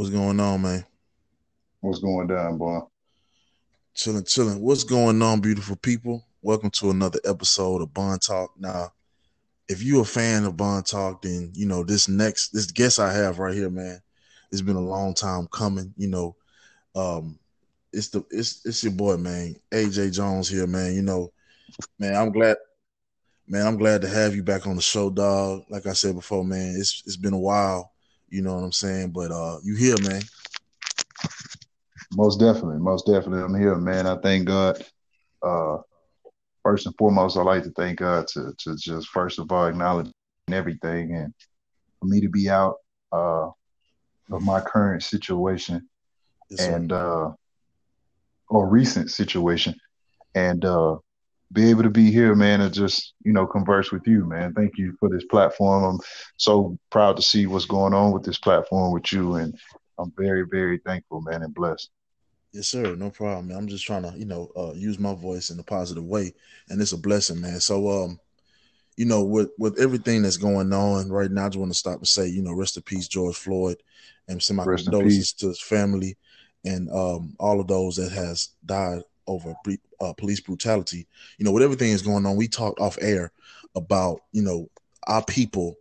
What's going on, man? What's going down, boy? Chilling, chilling. What's going on, beautiful people? Welcome to another episode of Bond Talk. Now, if you're a fan of Bond Talk, then you know this next this guest I have right here, man. It's been a long time coming. You know, um, it's the it's it's your boy, man, AJ Jones here, man. You know, man, I'm glad, man, I'm glad to have you back on the show, dog. Like I said before, man, it's it's been a while. You know what I'm saying? But uh, you here, man. Most definitely, most definitely, I'm here, man. I thank God. Uh, first and foremost, I like to thank God to to just first of all acknowledge everything, and for me to be out uh, of my current situation yes, and uh, or recent situation, and uh, be able to be here, man, and just you know converse with you, man. Thank you for this platform. I'm so proud to see what's going on with this platform with you, and I'm very, very thankful, man, and blessed. Yes, sir. No problem, man. I'm just trying to, you know, uh, use my voice in a positive way, and it's a blessing, man. So, um, you know, with with everything that's going on right now, I just want to stop and say, you know, rest in peace, George Floyd, and send my rest condolences to his family and um, all of those that has died over uh, police brutality. You know, with everything that's going on, we talked off air about you know our people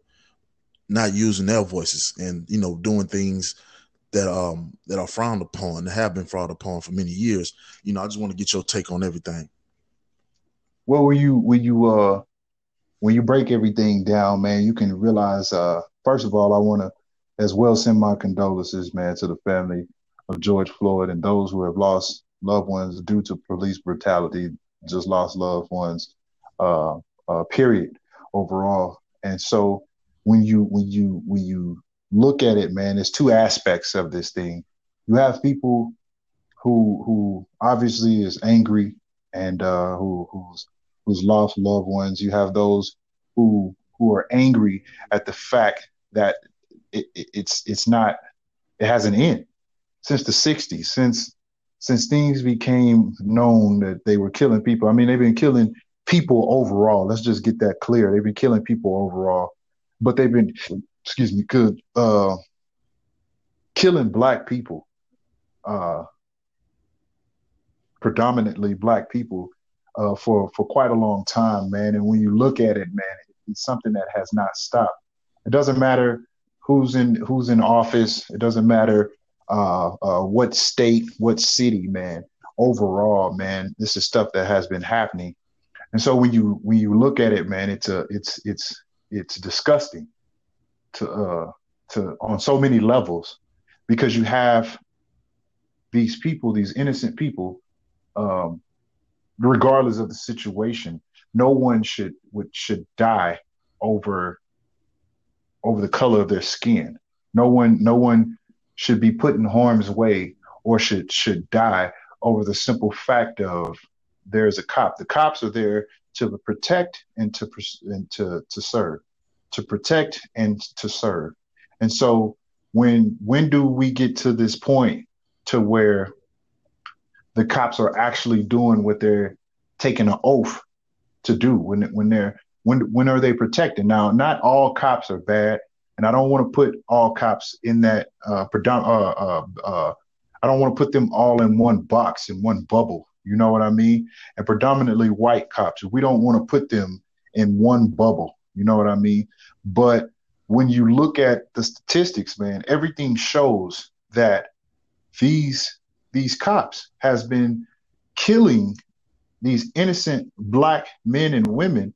not using their voices and you know doing things that um that are frowned upon that have been frowned upon for many years. You know, I just want to get your take on everything. Well, when you when you uh when you break everything down, man, you can realize uh first of all, I want to as well send my condolences, man, to the family of George Floyd and those who have lost loved ones due to police brutality, just lost loved ones, uh, uh, period, overall. And so when you when you when you look at it, man, there's two aspects of this thing. You have people who who obviously is angry and uh, who who's who's lost loved ones. You have those who who are angry at the fact that it, it, it's it's not it has an end since the 60s since since things became known that they were killing people i mean they've been killing people overall let's just get that clear they've been killing people overall but they've been excuse me, good uh, killing black people, uh, predominantly black people, uh, for for quite a long time, man. And when you look at it, man, it's something that has not stopped. It doesn't matter who's in who's in office. It doesn't matter uh, uh, what state, what city, man. Overall, man, this is stuff that has been happening. And so when you when you look at it, man, it's a it's it's it's disgusting to uh to on so many levels because you have these people, these innocent people, um, regardless of the situation, no one should would should die over over the color of their skin. No one no one should be put in harm's way or should should die over the simple fact of there's a cop. The cops are there to protect and to and to to serve to protect and to serve. And so when when do we get to this point to where the cops are actually doing what they're taking an oath to do when when they're when when are they protected? Now, not all cops are bad, and I don't want to put all cops in that uh, uh, uh, uh, I don't want to put them all in one box in one bubble. You know what I mean? And predominantly white cops, we don't want to put them in one bubble. You know what I mean? But when you look at the statistics, man, everything shows that these these cops has been killing these innocent black men and women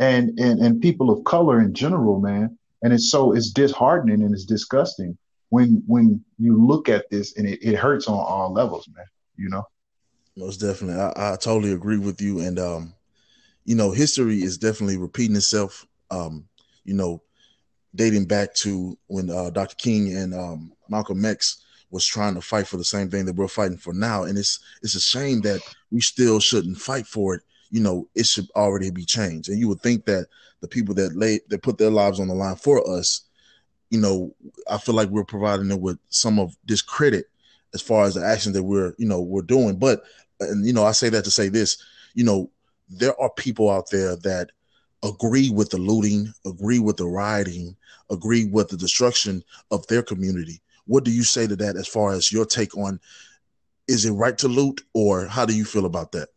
and, and and people of color in general, man. And it's so it's disheartening and it's disgusting when when you look at this and it, it hurts on all levels, man. You know. Most definitely. I, I totally agree with you. And um, you know, history is definitely repeating itself. Um, you know, dating back to when uh, Dr. King and um, Malcolm X was trying to fight for the same thing that we're fighting for now, and it's it's a shame that we still shouldn't fight for it. You know, it should already be changed, and you would think that the people that lay that put their lives on the line for us, you know, I feel like we're providing them with some of this credit as far as the actions that we're you know we're doing. But and you know, I say that to say this, you know, there are people out there that agree with the looting, agree with the rioting, agree with the destruction of their community, what do you say to that as far as your take on is it right to loot or how do you feel about that?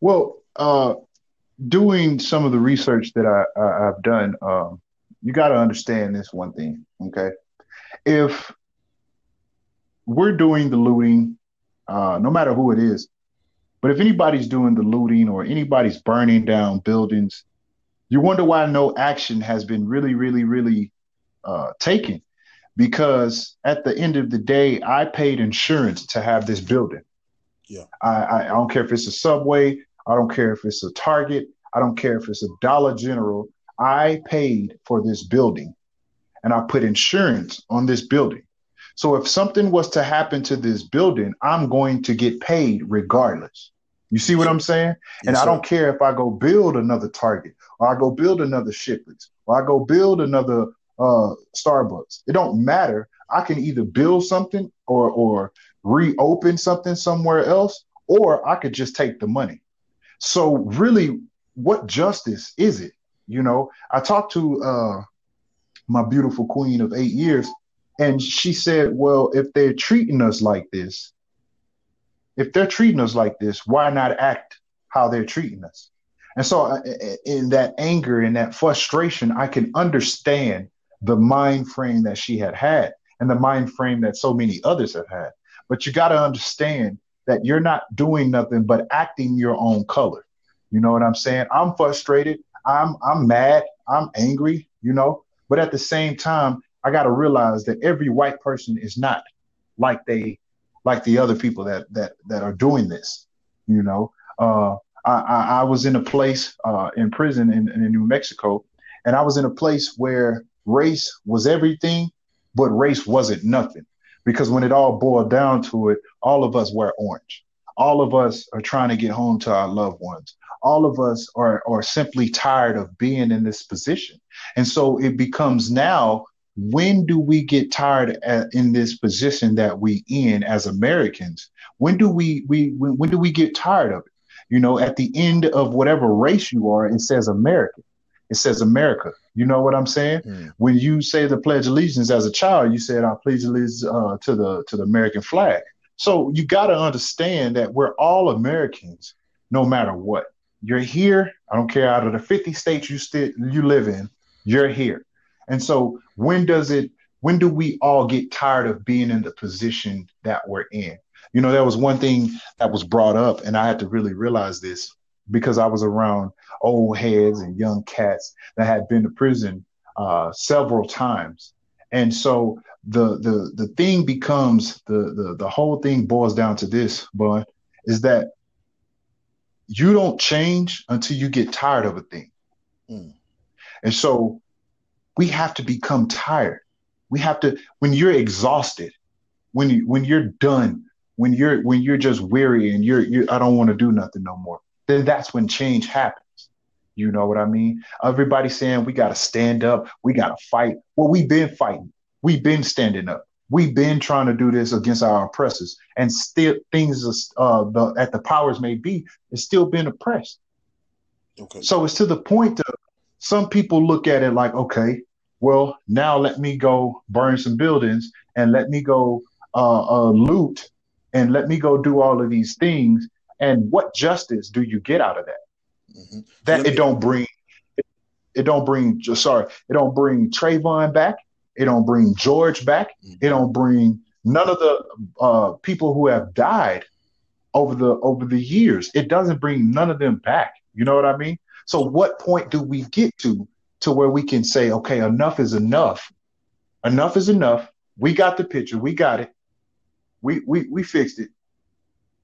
Well, uh, doing some of the research that I, I, have done, um, you got to understand this one thing, okay? If we're doing the looting, uh, no matter who it is, but if anybody's doing the looting or anybody's burning down buildings, you wonder why no action has been really, really, really uh, taken. Because at the end of the day, I paid insurance to have this building. Yeah. I, I, I don't care if it's a subway, I don't care if it's a Target, I don't care if it's a Dollar General. I paid for this building and I put insurance on this building. So if something was to happen to this building, I'm going to get paid regardless. You see what I'm saying? and I don't care if I go build another Target or I go build another Shipley's or I go build another uh, Starbucks. It don't matter. I can either build something or or reopen something somewhere else, or I could just take the money. So really, what justice is it? You know, I talked to uh, my beautiful queen of eight years, and she said, "Well, if they're treating us like this, if they're treating us like this, why not act how they're treating us?" And so, uh, in that anger and that frustration, I can understand the mind frame that she had had and the mind frame that so many others have had. But you got to understand that you're not doing nothing but acting your own color. You know what I'm saying? I'm frustrated. I'm I'm mad. I'm angry. You know. But at the same time, I got to realize that every white person is not like they like the other people that that that are doing this. You know. Uh, I, I, was in a place uh, in prison in, in New Mexico, and I was in a place where race was everything, but race wasn't nothing. Because when it all boiled down to it, all of us wear orange. All of us are trying to get home to our loved ones. All of us are, are simply tired of being in this position. And so it becomes now when do we get tired at, in this position that we in as Americans? When do we we when, when do we get tired of it? You know, at the end of whatever race you are, it says American. It says America. You know what I'm saying? Mm. When you say the Pledge of Allegiance as a child, you said I pledge allegiance uh, to the to the American flag. So you got to understand that we're all Americans, no matter what. You're here. I don't care out of the 50 states you still you live in. You're here. And so when does it? When do we all get tired of being in the position that we're in? You know, there was one thing that was brought up, and I had to really realize this because I was around old heads and young cats that had been to prison uh, several times. And so the the the thing becomes the the the whole thing boils down to this, but is that you don't change until you get tired of a thing. Mm. And so we have to become tired. We have to when you're exhausted, when you when you're done, when you're when you're just weary and you're you I don't want to do nothing no more that's when change happens. You know what I mean? Everybody saying we got to stand up, we got to fight. Well, we've been fighting, we've been standing up, we've been trying to do this against our oppressors, and still things uh, the, at the powers may be, is still being oppressed. Okay. So it's to the point of some people look at it like, okay, well, now let me go burn some buildings and let me go uh, uh, loot and let me go do all of these things and what justice do you get out of that? Mm-hmm. That it don't bring it, it don't bring sorry, it don't bring Trayvon back. It don't bring George back. Mm-hmm. It don't bring none of the uh, people who have died over the over the years. It doesn't bring none of them back. You know what I mean? So what point do we get to to where we can say, okay, enough is enough. Enough is enough. We got the picture. We got it. We we we fixed it.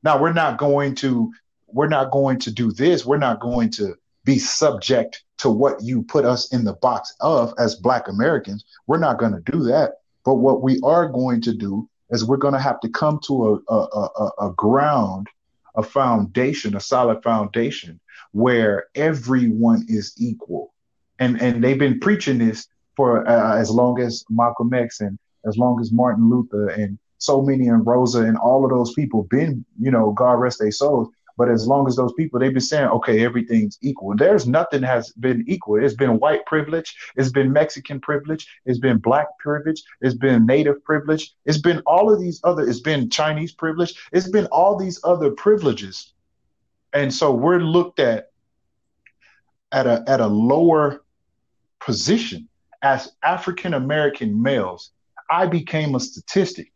Now we're not going to we're not going to do this. We're not going to be subject to what you put us in the box of as black Americans. We're not going to do that. But what we are going to do is we're going to have to come to a, a, a, a ground, a foundation, a solid foundation where everyone is equal. And and they've been preaching this for uh, as long as Malcolm X and as long as Martin Luther and so many and Rosa and all of those people been, you know, God rest their souls, But as long as those people, they've been saying, okay, everything's equal. There's nothing has been equal. It's been white privilege. It's been Mexican privilege. It's been black privilege. It's been native privilege. It's been all of these other, it's been Chinese privilege. It's been all these other privileges. And so we're looked at at a, at a lower position as African American males. I became a statistic.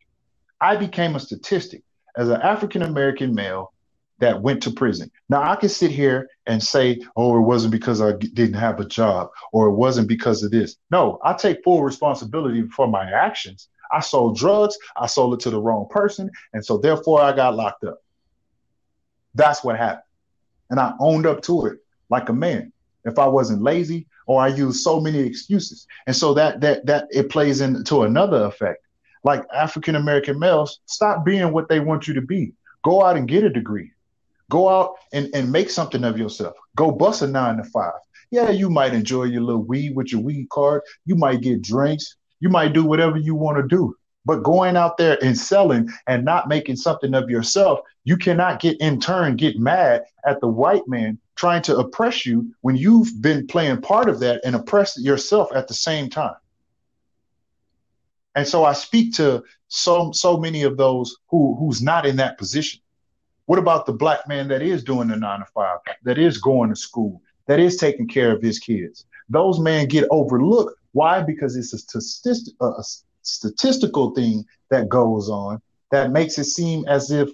I became a statistic as an African American male that went to prison. Now I can sit here and say, "Oh, it wasn't because I didn't have a job, or it wasn't because of this." No, I take full responsibility for my actions. I sold drugs. I sold it to the wrong person, and so therefore I got locked up. That's what happened, and I owned up to it like a man. If I wasn't lazy, or I used so many excuses, and so that that that it plays into another effect. Like African American males, stop being what they want you to be. Go out and get a degree Go out and, and make something of yourself. Go bust a nine to five. Yeah, you might enjoy your little weed with your weed card. You might get drinks. You might do whatever you want to do. But going out there and selling and not making something of yourself, you cannot get in turn get mad at the white man trying to oppress you when you've been playing part of that and oppress yourself at the same time. And so I speak to so so many of those who who's not in that position. What about the black man that is doing the nine to five, that is going to school, that is taking care of his kids? Those men get overlooked. Why? Because it's a, a statistical thing that goes on that makes it seem as if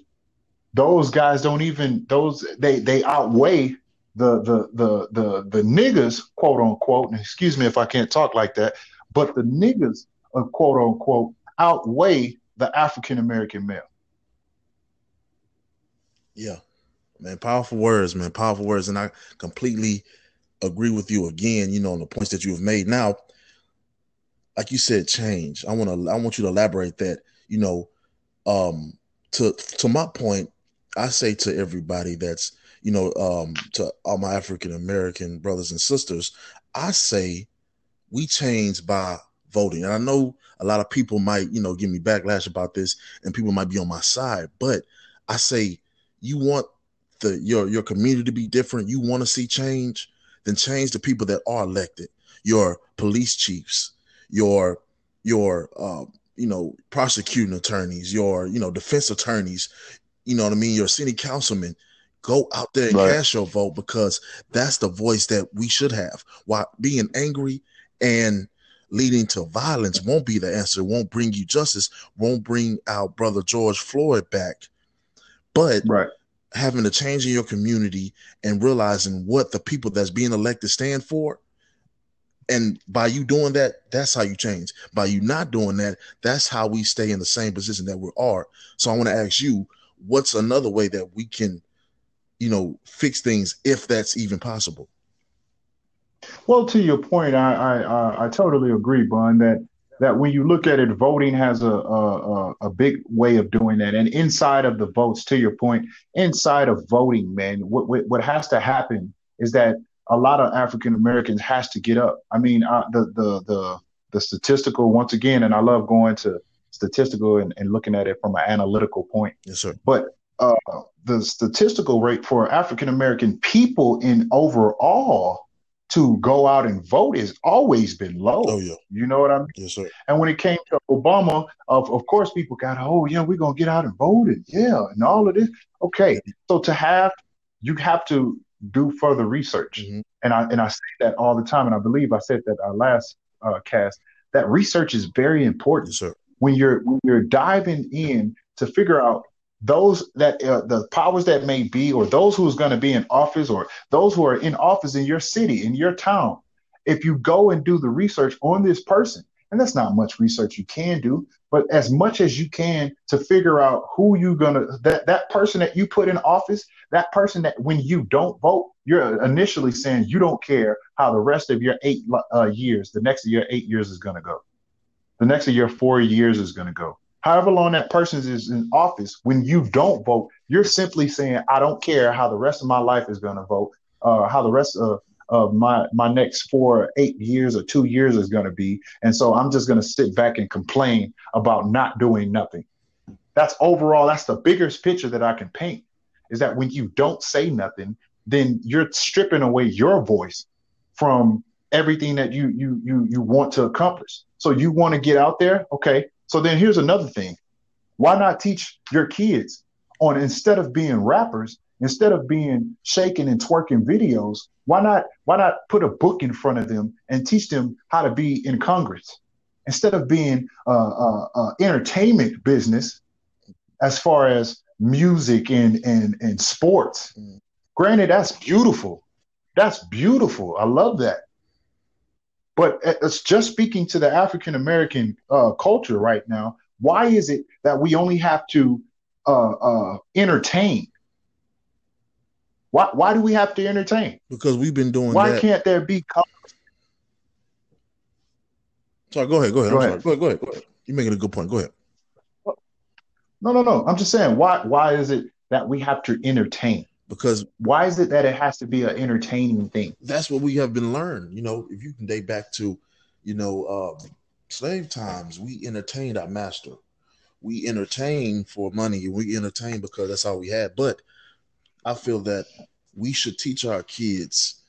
those guys don't even those they they outweigh the the the the the niggas quote unquote and excuse me if I can't talk like that but the niggas uh, quote unquote outweigh the African American male yeah, man, powerful words, man, powerful words, and I completely agree with you again. You know, on the points that you have made. Now, like you said, change. I want to. I want you to elaborate that. You know, um, to to my point, I say to everybody that's you know, um, to all my African American brothers and sisters, I say we change by voting. And I know a lot of people might, you know, give me backlash about this, and people might be on my side, but I say you want the your your community to be different, you want to see change, then change the people that are elected. Your police chiefs, your your uh, you know prosecuting attorneys, your you know defense attorneys, you know what I mean, your city councilmen. Go out there and right. cast your vote because that's the voice that we should have. While being angry and leading to violence won't be the answer, won't bring you justice, won't bring our brother George Floyd back but right. having a change in your community and realizing what the people that's being elected stand for, and by you doing that, that's how you change. By you not doing that, that's how we stay in the same position that we are. So I want to ask you, what's another way that we can, you know, fix things if that's even possible? Well, to your point, I I, I totally agree, Bun. That that when you look at it, voting has a, a, a big way of doing that. And inside of the votes, to your point, inside of voting, man, what what what has to happen is that a lot of African Americans has to get up. I mean, uh, the the the the statistical once again, and I love going to statistical and, and looking at it from an analytical point. Yes, sir. But uh, the statistical rate for African American people in overall to go out and vote has always been low. Oh yeah. You know what I mean? Yes, sir. And when it came to Obama, of of course people got, oh yeah, we're gonna get out and vote and yeah, and all of this. Okay. So to have you have to do further research. Mm-hmm. And I and I say that all the time. And I believe I said that our last uh, cast, that research is very important. Yes, sir. When you're when you're diving in to figure out those that uh, the powers that may be, or those who's going to be in office, or those who are in office in your city, in your town, if you go and do the research on this person, and that's not much research you can do, but as much as you can to figure out who you're gonna that that person that you put in office, that person that when you don't vote, you're initially saying you don't care how the rest of your eight uh, years, the next of your eight years is gonna go, the next of your four years is gonna go however long that person is in office, when you don't vote, you're simply saying, I don't care how the rest of my life is going to vote, uh, how the rest of, of my, my next four, eight years or two years is going to be. And so I'm just going to sit back and complain about not doing nothing. That's overall, that's the biggest picture that I can paint is that when you don't say nothing, then you're stripping away your voice from everything that you you you you want to accomplish. So you want to get out there, okay? So then here's another thing. Why not teach your kids on instead of being rappers, instead of being shaking and twerking videos, why not why not put a book in front of them and teach them how to be in Congress? Instead of being uh, uh, uh, entertainment business, as far as music and and and sports. Mm. Granted, that's beautiful. That's beautiful. I love that. But it's just speaking to the African American uh, culture right now. Why is it that we only have to uh, uh, entertain? Why, why do we have to entertain? Because we've been doing. Why that. can't there be? Sorry, go ahead. Go ahead. Go ahead. go ahead. Go ahead. Go ahead. You're making a good point. Go ahead. No, no, no. I'm just saying. Why? Why is it that we have to entertain? Because why is it that it has to be an entertaining thing? That's what we have been learned. You know, if you can date back to, you know, uh, slave times, we entertained our master. We entertain for money. We entertain because that's all we had. But I feel that we should teach our kids,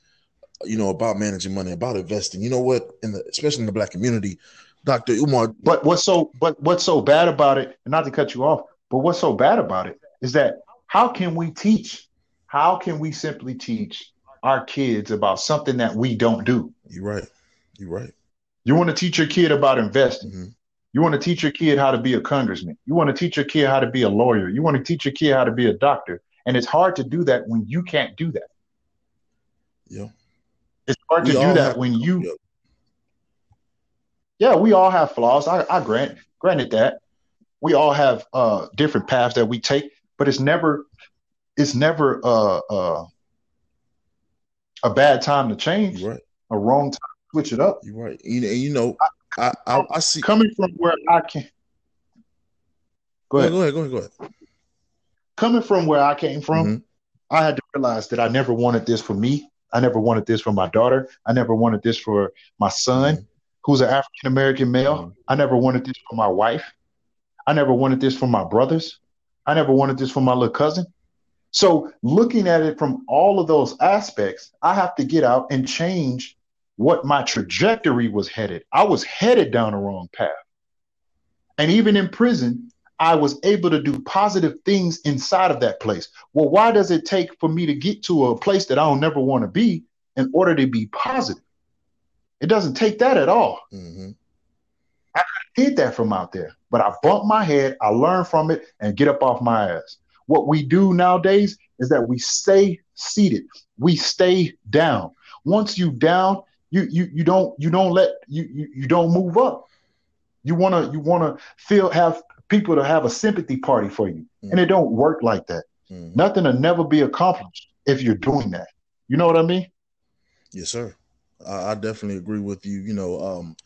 you know, about managing money, about investing. You know what? In the especially in the black community, Dr. Umar. But what's so but what's so bad about it, and not to cut you off, but what's so bad about it is that how can we teach? How can we simply teach our kids about something that we don't do? You're right. You're right. You want to teach your kid about investing. Mm-hmm. You want to teach your kid how to be a congressman. You want to teach your kid how to be a lawyer. You want to teach your kid how to be a doctor. And it's hard to do that when you can't do that. Yeah. It's hard we to do that when you. Yeah. yeah, we all have flaws. I, I grant granted that we all have uh, different paths that we take, but it's never it's never uh, uh, a bad time to change. Right. A wrong time to switch it up. You're right. You, you know, I, I, I, see coming from where I can. Go ahead. Go ahead. Go ahead. Go ahead coming from where I came from, mm-hmm. I had to realize that I never wanted this for me. I never wanted this for my daughter. I never wanted this for my son, mm-hmm. who's an African American male. Mm-hmm. I never wanted this for my wife. I never wanted this for my brothers. I never wanted this for my little cousin. So, looking at it from all of those aspects, I have to get out and change what my trajectory was headed. I was headed down the wrong path. And even in prison, I was able to do positive things inside of that place. Well, why does it take for me to get to a place that I don't never want to be in order to be positive? It doesn't take that at all. Mm-hmm. I did that from out there, but I bumped my head, I learned from it, and get up off my ass. What we do nowadays is that we stay seated, we stay down. Once you down, you you you don't you don't let you you, you don't move up. You wanna you wanna feel have people to have a sympathy party for you. Mm-hmm. And it don't work like that. Mm-hmm. Nothing will never be accomplished if you're doing that. You know what I mean? Yes, sir. I, I definitely agree with you. You know, um,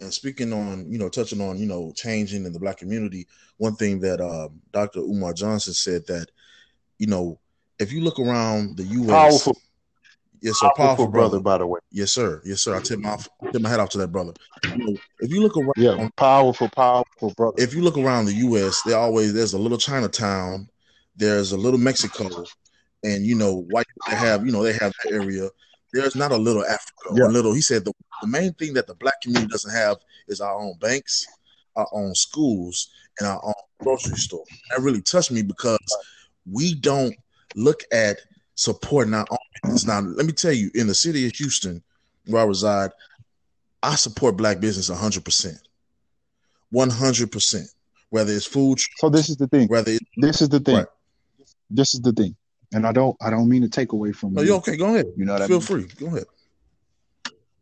and speaking on, you know, touching on, you know, changing in the black community, one thing that uh, Dr. Umar Johnson said that, you know, if you look around the U.S. Powerful Yes, sir. Powerful, powerful brother, brother, by the way. Yes, sir. Yes, sir. I tip my tip my head off to that brother. You know, if you look around, yeah, powerful, powerful brother. If you look around the U.S., there always there's a little Chinatown, there's a little Mexico, and you know, white they have you know they have that area. There's not a little Africa, yeah. a little. He said the, the main thing that the black community doesn't have is our own banks, our own schools, and our own grocery store. That really touched me because we don't look at supporting our own business. Now, let me tell you, in the city of Houston, where I reside, I support black business 100%. 100%. Whether it's food. So this is the thing. Whether this is the thing. Right. This is the thing. And I don't I don't mean to take away from No, you okay. Go ahead. You know what Feel I mean? free. Go ahead.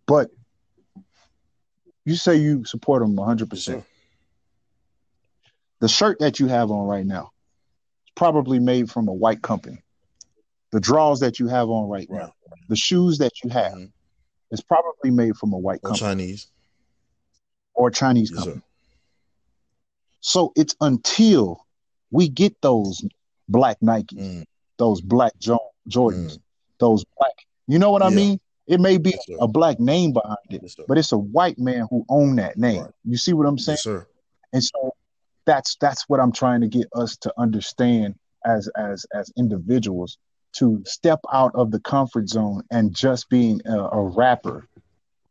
But you say you support them 100%. Yes, the shirt that you have on right now is probably made from a white company the drawers that you have on right, right. now, the shoes that you have, mm-hmm. is probably made from a white or company. Chinese. Or Chinese yes, company. Sir. So it's until we get those black Nikes, mm. Those black jo- Jordans, mm. those black, you know what yeah. I mean? It may be yes, a black name behind it, yes, but it's a white man who owned that name. Right. You see what I'm saying? sir. And so that's that's what I'm trying to get us to understand as as as individuals to step out of the comfort zone and just being a, a rapper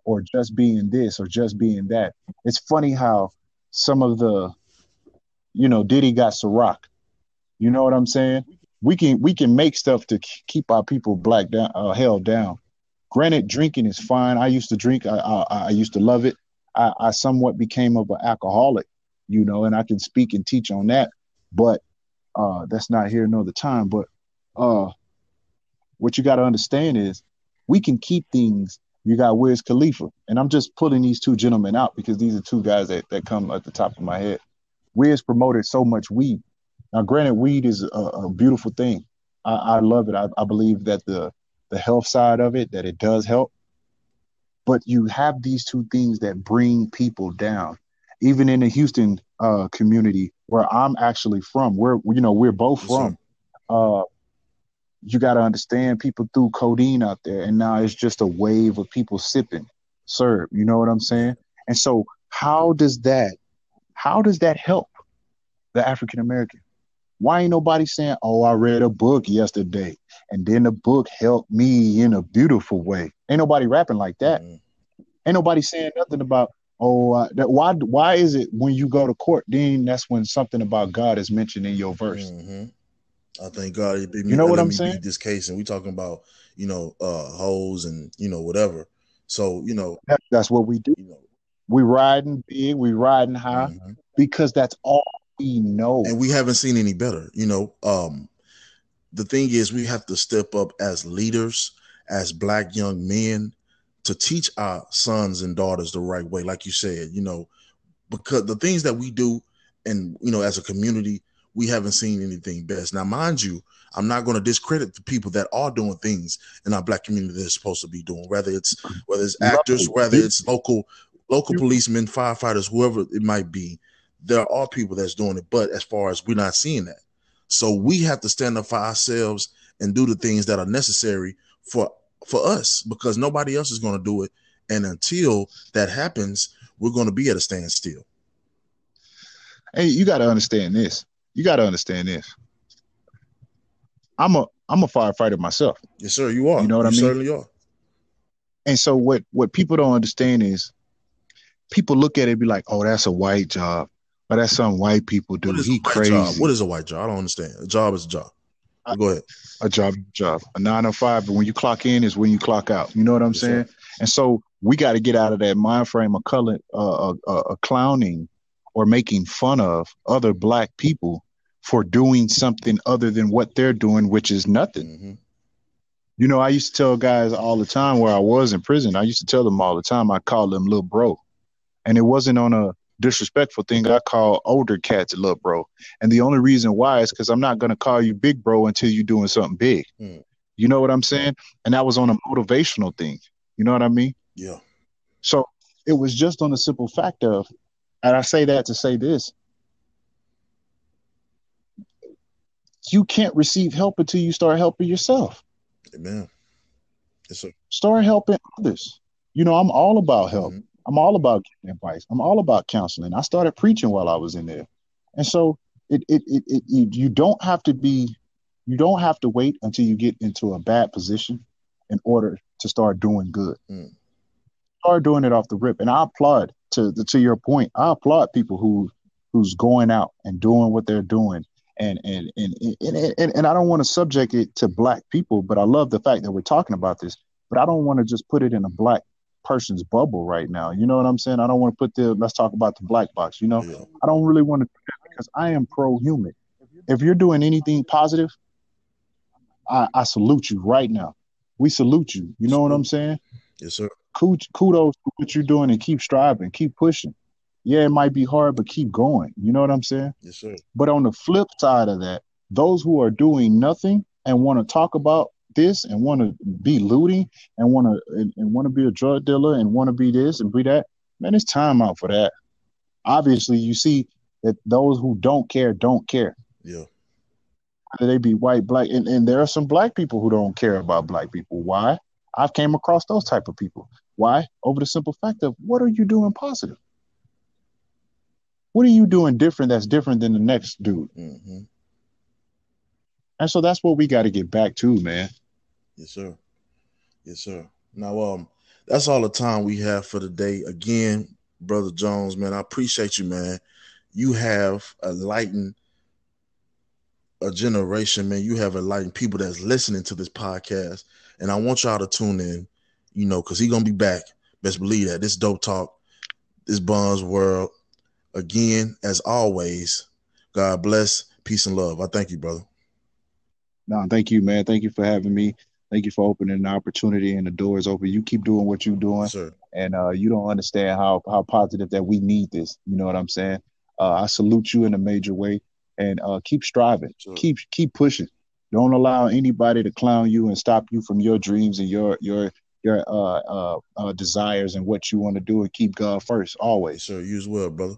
or just being this or just being that. It's funny how some of the, you know, Diddy got Ciroc. You know what I'm saying? We can we can make stuff to keep our people black down, uh, held down. Granted, drinking is fine. I used to drink. I I, I used to love it. I, I somewhat became of an alcoholic, you know, and I can speak and teach on that. But uh, that's not here nor the time. But uh, what you got to understand is we can keep things. You got Wiz Khalifa, and I'm just pulling these two gentlemen out because these are two guys that, that come at the top of my head. Wiz promoted so much weed. Now, granted, weed is a, a beautiful thing. I, I love it. I, I believe that the the health side of it, that it does help. But you have these two things that bring people down. Even in the Houston uh, community, where I'm actually from, where you know we're both from. Uh, you got to understand people threw codeine out there and now it's just a wave of people sipping syrup you know what i'm saying and so how does that how does that help the african american why ain't nobody saying oh i read a book yesterday and then the book helped me in a beautiful way ain't nobody rapping like that mm-hmm. ain't nobody saying nothing about oh uh, that, why why is it when you go to court then that's when something about god is mentioned in your verse mm-hmm. I thank God. you know what I'm saying? This case, and we talking about you know uh hoes and you know whatever. So you know that's what we do. You know, we riding big, we riding high mm-hmm. because that's all we know, and we haven't seen any better. You know, um, the thing is, we have to step up as leaders, as black young men, to teach our sons and daughters the right way. Like you said, you know, because the things that we do, and you know, as a community, we haven't seen anything best. Now, mind you, I'm not going to discredit the people that are doing things in our black community they're supposed to be doing, whether it's whether it's actors, whether it's local local policemen, firefighters, whoever it might be. There are people that's doing it, but as far as we're not seeing that, so we have to stand up for ourselves and do the things that are necessary for for us because nobody else is going to do it. And until that happens, we're going to be at a standstill. Hey, you got to understand this you got to understand this. I'm a I'm a firefighter myself. Yes, sir. You are. You know what you I mean? Certainly are. And so what what people don't understand is people look at it be like, oh, that's a white job, or that's something white people do. He crazy. Job? What is a white job? I don't understand. A job is a job. Go ahead. A job, job. A nine to five, but when you clock in is when you clock out. You know what I'm yes, saying? Sir. And so we got to get out of that mind frame of color, uh, uh, uh, clowning or making fun of other black people for doing something other than what they're doing, which is nothing. Mm-hmm. You know, I used to tell guys all the time where I was in prison, I used to tell them all the time, I called them little bro. And it wasn't on a disrespectful thing. I call older cats a little bro. And the only reason why is because I'm not going to call you big bro until you're doing something big. Mm. You know what I'm saying? And that was on a motivational thing. You know what I mean? Yeah. So it was just on the simple fact of, and I say that to say this you can't receive help until you start helping yourself. Amen. Yes, sir. Start helping others. You know, I'm all about help. Mm-hmm. I'm all about advice. I'm all about counseling. I started preaching while I was in there. And so it, it, it, it you don't have to be, you don't have to wait until you get into a bad position in order to start doing good. Mm. Start doing it off the rip. And I applaud to to your point. I applaud people who who's going out and doing what they're doing and and and and, and, and I don't want to subject it to black people, but I love the fact that we're talking about this. But I don't want to just put it in a black person's bubble right now. You know what I'm saying? I don't want to put the let's talk about the black box. You know, yeah. I don't really want to because I am pro-human. If you're doing anything positive, I, I salute you right now. We salute you. You know what I'm saying? Yes, sir. Kudos to what you're doing and keep striving, keep pushing yeah, it might be hard, but keep going. You know what I'm saying? Yes, sir. But on the flip side of that, those who are doing nothing and want to talk about this and want to be looting and want to and, and want to be a drug dealer and want to be this and be that, man, it's time out for that. Obviously, you see that those who don't care don't care. Yeah. Whether they be white, black, and, and there are some black people who don't care about black people. Why? I've came across those type of people. Why? Over the simple fact of what are you doing positive? What are you doing different that's different than the next dude? Mm-hmm. And so that's what we got to get back to, man. Yes, sir. Yes, sir. Now, um, that's all the time we have for today. Again, brother Jones, man, I appreciate you, man. You have enlightened a generation, man. You have enlightened people that's listening to this podcast, and I want y'all to tune in. You know, because he gonna be back. Best believe that. This dope talk, this Bonds world. Again, as always, God bless, peace and love. I thank you, brother. No, thank you, man. Thank you for having me. Thank you for opening the opportunity and the doors open. You keep doing what you're doing, Yes, and uh, you don't understand how how positive that we need this. You know what I'm saying? Uh, I salute you in a major way, and uh, keep striving, Sure. keep keep pushing. Don't allow anybody to clown you and stop you from your dreams and your your your uh, uh, uh, desires and what you want to do, and keep God first always. sir. You as well, brother.